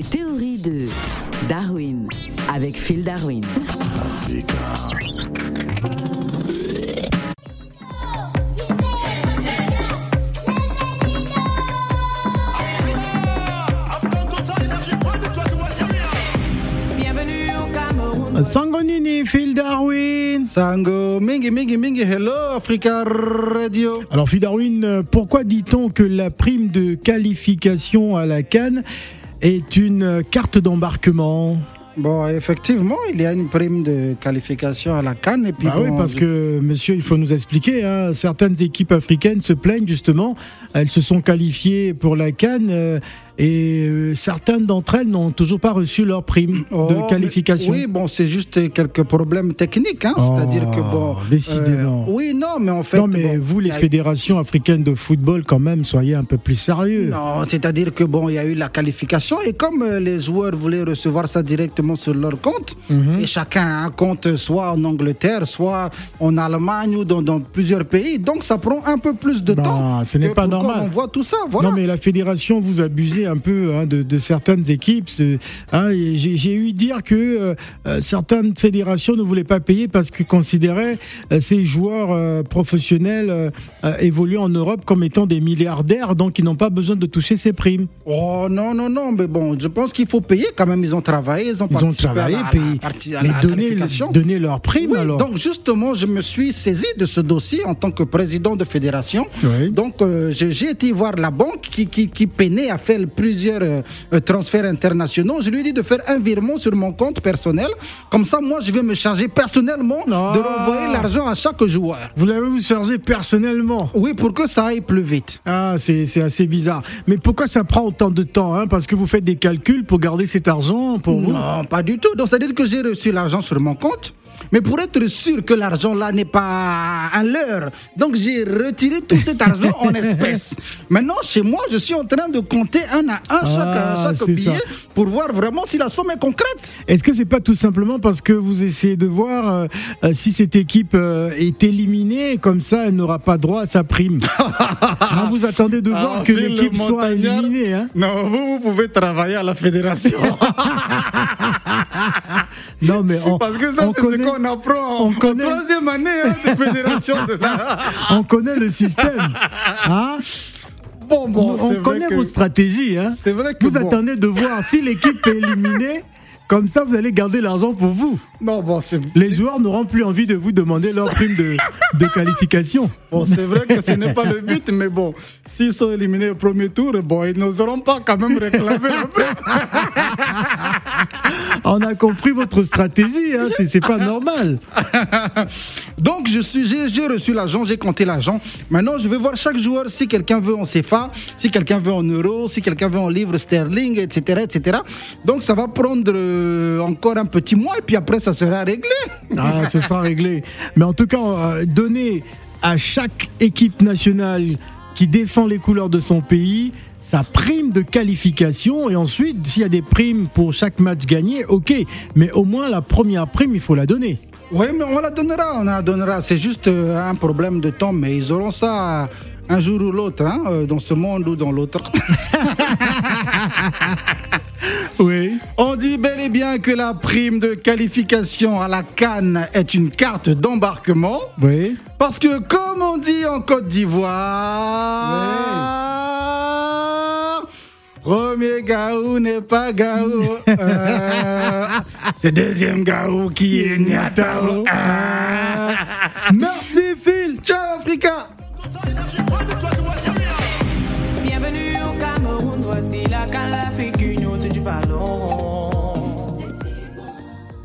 Les théories de Darwin avec Phil Darwin. Bienvenue au Cameroun. Sangonini, Phil Darwin. Sango, mingi, mingi, mingi, hello, Africa Radio. Alors Phil Darwin, pourquoi dit-on que la prime de qualification à la Cannes est une carte d'embarquement Bon, effectivement, il y a une prime de qualification à la Cannes. Et puis Bah oui, parce que, monsieur, il faut nous expliquer, hein, certaines équipes africaines se plaignent justement, elles se sont qualifiées pour la Cannes euh, et euh, certaines d'entre elles n'ont toujours pas reçu leur prime Oh, de mais- qualification. Oui, bon, c'est juste quelques problèmes techniques. Hein, C'est-à-dire que, bon. Oh, décidément. euh, oui, non, mais en fait. non, mais bon, vous, les fédérations africaines de football, quand même, soyez un peu plus sérieux. Non, c'est-à-dire que bon, il y a eu la qualification et comme euh, les joueurs voulaient recevoir ça directement sur leur compte, Mhm. et chacun a un compte soit en Angleterre, soit en Allemagne ou dans, dans plusieurs pays, donc ça prend un peu plus de Bah, temps. ce n'est pas normal. On voit tout ça, voilà. Non, mais la fédération, vous abusez un peu hein, de, de certaines équipes. Hein, J'ai eu dire que euh, euh, certaines fédérations ne voulaient pas payer parce qu'ils considéraient euh, ces joueurs euh, professionnels évoluant en Europe comme étant des milliardaires, donc ils n'ont pas besoin de toucher ces primes. Oh non, non, non, mais bon, je pense qu'il faut payer quand même. Ils ont travaillé, ils ont Ils ont travaillé, à la, payé, à la à mais donner, donner leurs primes Oui, alors. donc justement, je me suis saisi de ce dossier en tant que président de fédération. Oui. Donc, j'ai j'ai été voir la banque qui, qui, qui peinait à faire plusieurs euh, transferts internationaux. Je lui ai dit de faire un virement sur mon compte personnel. Comme ça, moi, je vais me charger personnellement Ah. de renvoyer l'argent à chaque joueur. Vous l'avez vous chargé personnellement? Oui, pour que ça aille plus vite. Ah, c'est c'est assez bizarre. Mais pourquoi ça prend autant de temps hein? Parce que vous faites des calculs pour garder cet argent pour vous? Non, pas du tout. Donc, c'est-à-dire que j'ai reçu l'argent sur mon compte. Mais pour être sûr que l'argent là n'est pas un leurre, donc j'ai retiré tout cet argent en espèces. Maintenant, chez moi, je suis en train de compter un à un chaque, Ah, chaque billet ça. pour voir vraiment si la somme est concrète. Est-ce que c'est pas tout simplement parce que vous essayez de voir euh, euh, si cette équipe euh, est éliminée, comme ça elle n'aura pas droit à sa prime? Hein, Vous attendez de voir Ah, que l'équipe soit éliminée. Hein Non, vous, vous pouvez travailler à la fédération. non, mais on, Parce que ça, c'est ce connaît, qu'on apprend en, on connaît- en troisième année hein, de fédération de la... on connaît le système. Hein Bon, bon, on c'est vrai connaît que- vos stratégies. Hein C'est vrai que vous bon. attendez de voir si l'équipe est éliminée. Comme ça, vous allez garder l'argent pour vous. Non, bon, c'est... Les joueurs n'auront plus envie de vous demander leur prime de, de qualification. Bon, c'est vrai que ce n'est pas le but, mais bon, s'ils sont éliminés au premier tour, bon, ils n'oseront pas quand même réclamer peu. On a compris votre stratégie, hein, c'est- pas normal. Donc, je suis, j'ai, j'ai reçu l'argent, j'ai compté l'argent. Maintenant, je vais voir chaque joueur si quelqu'un veut en CFA, si quelqu'un veut en euros, si quelqu'un veut en livres sterling, etc., etc. Donc, ça va prendre euh, encore un petit mois et puis après, ça sera réglé. Ah, ce sera réglé. Mais en tout cas, euh, donner à chaque équipe nationale qui défend les couleurs de son pays sa prime de qualification et ensuite s'il y a des primes pour chaque match gagné, ok, mais au moins la première prime il faut la donner. Oui, mais on la donnera, on la donnera. C'est juste euh, un problème de temps, mais ils auront ça un jour ou l'autre, hein, euh, dans ce monde ou dans l'autre. On dit bel et bien que la prime de qualification à la Cannes est une carte d'embarquement. Oui. Parce que, comme on dit en Côte d'Ivoire, premier gaou n'est pas gaou. euh, c'est deuxième gaou qui est Niatao. Ah. Merci Phil. Ciao Africa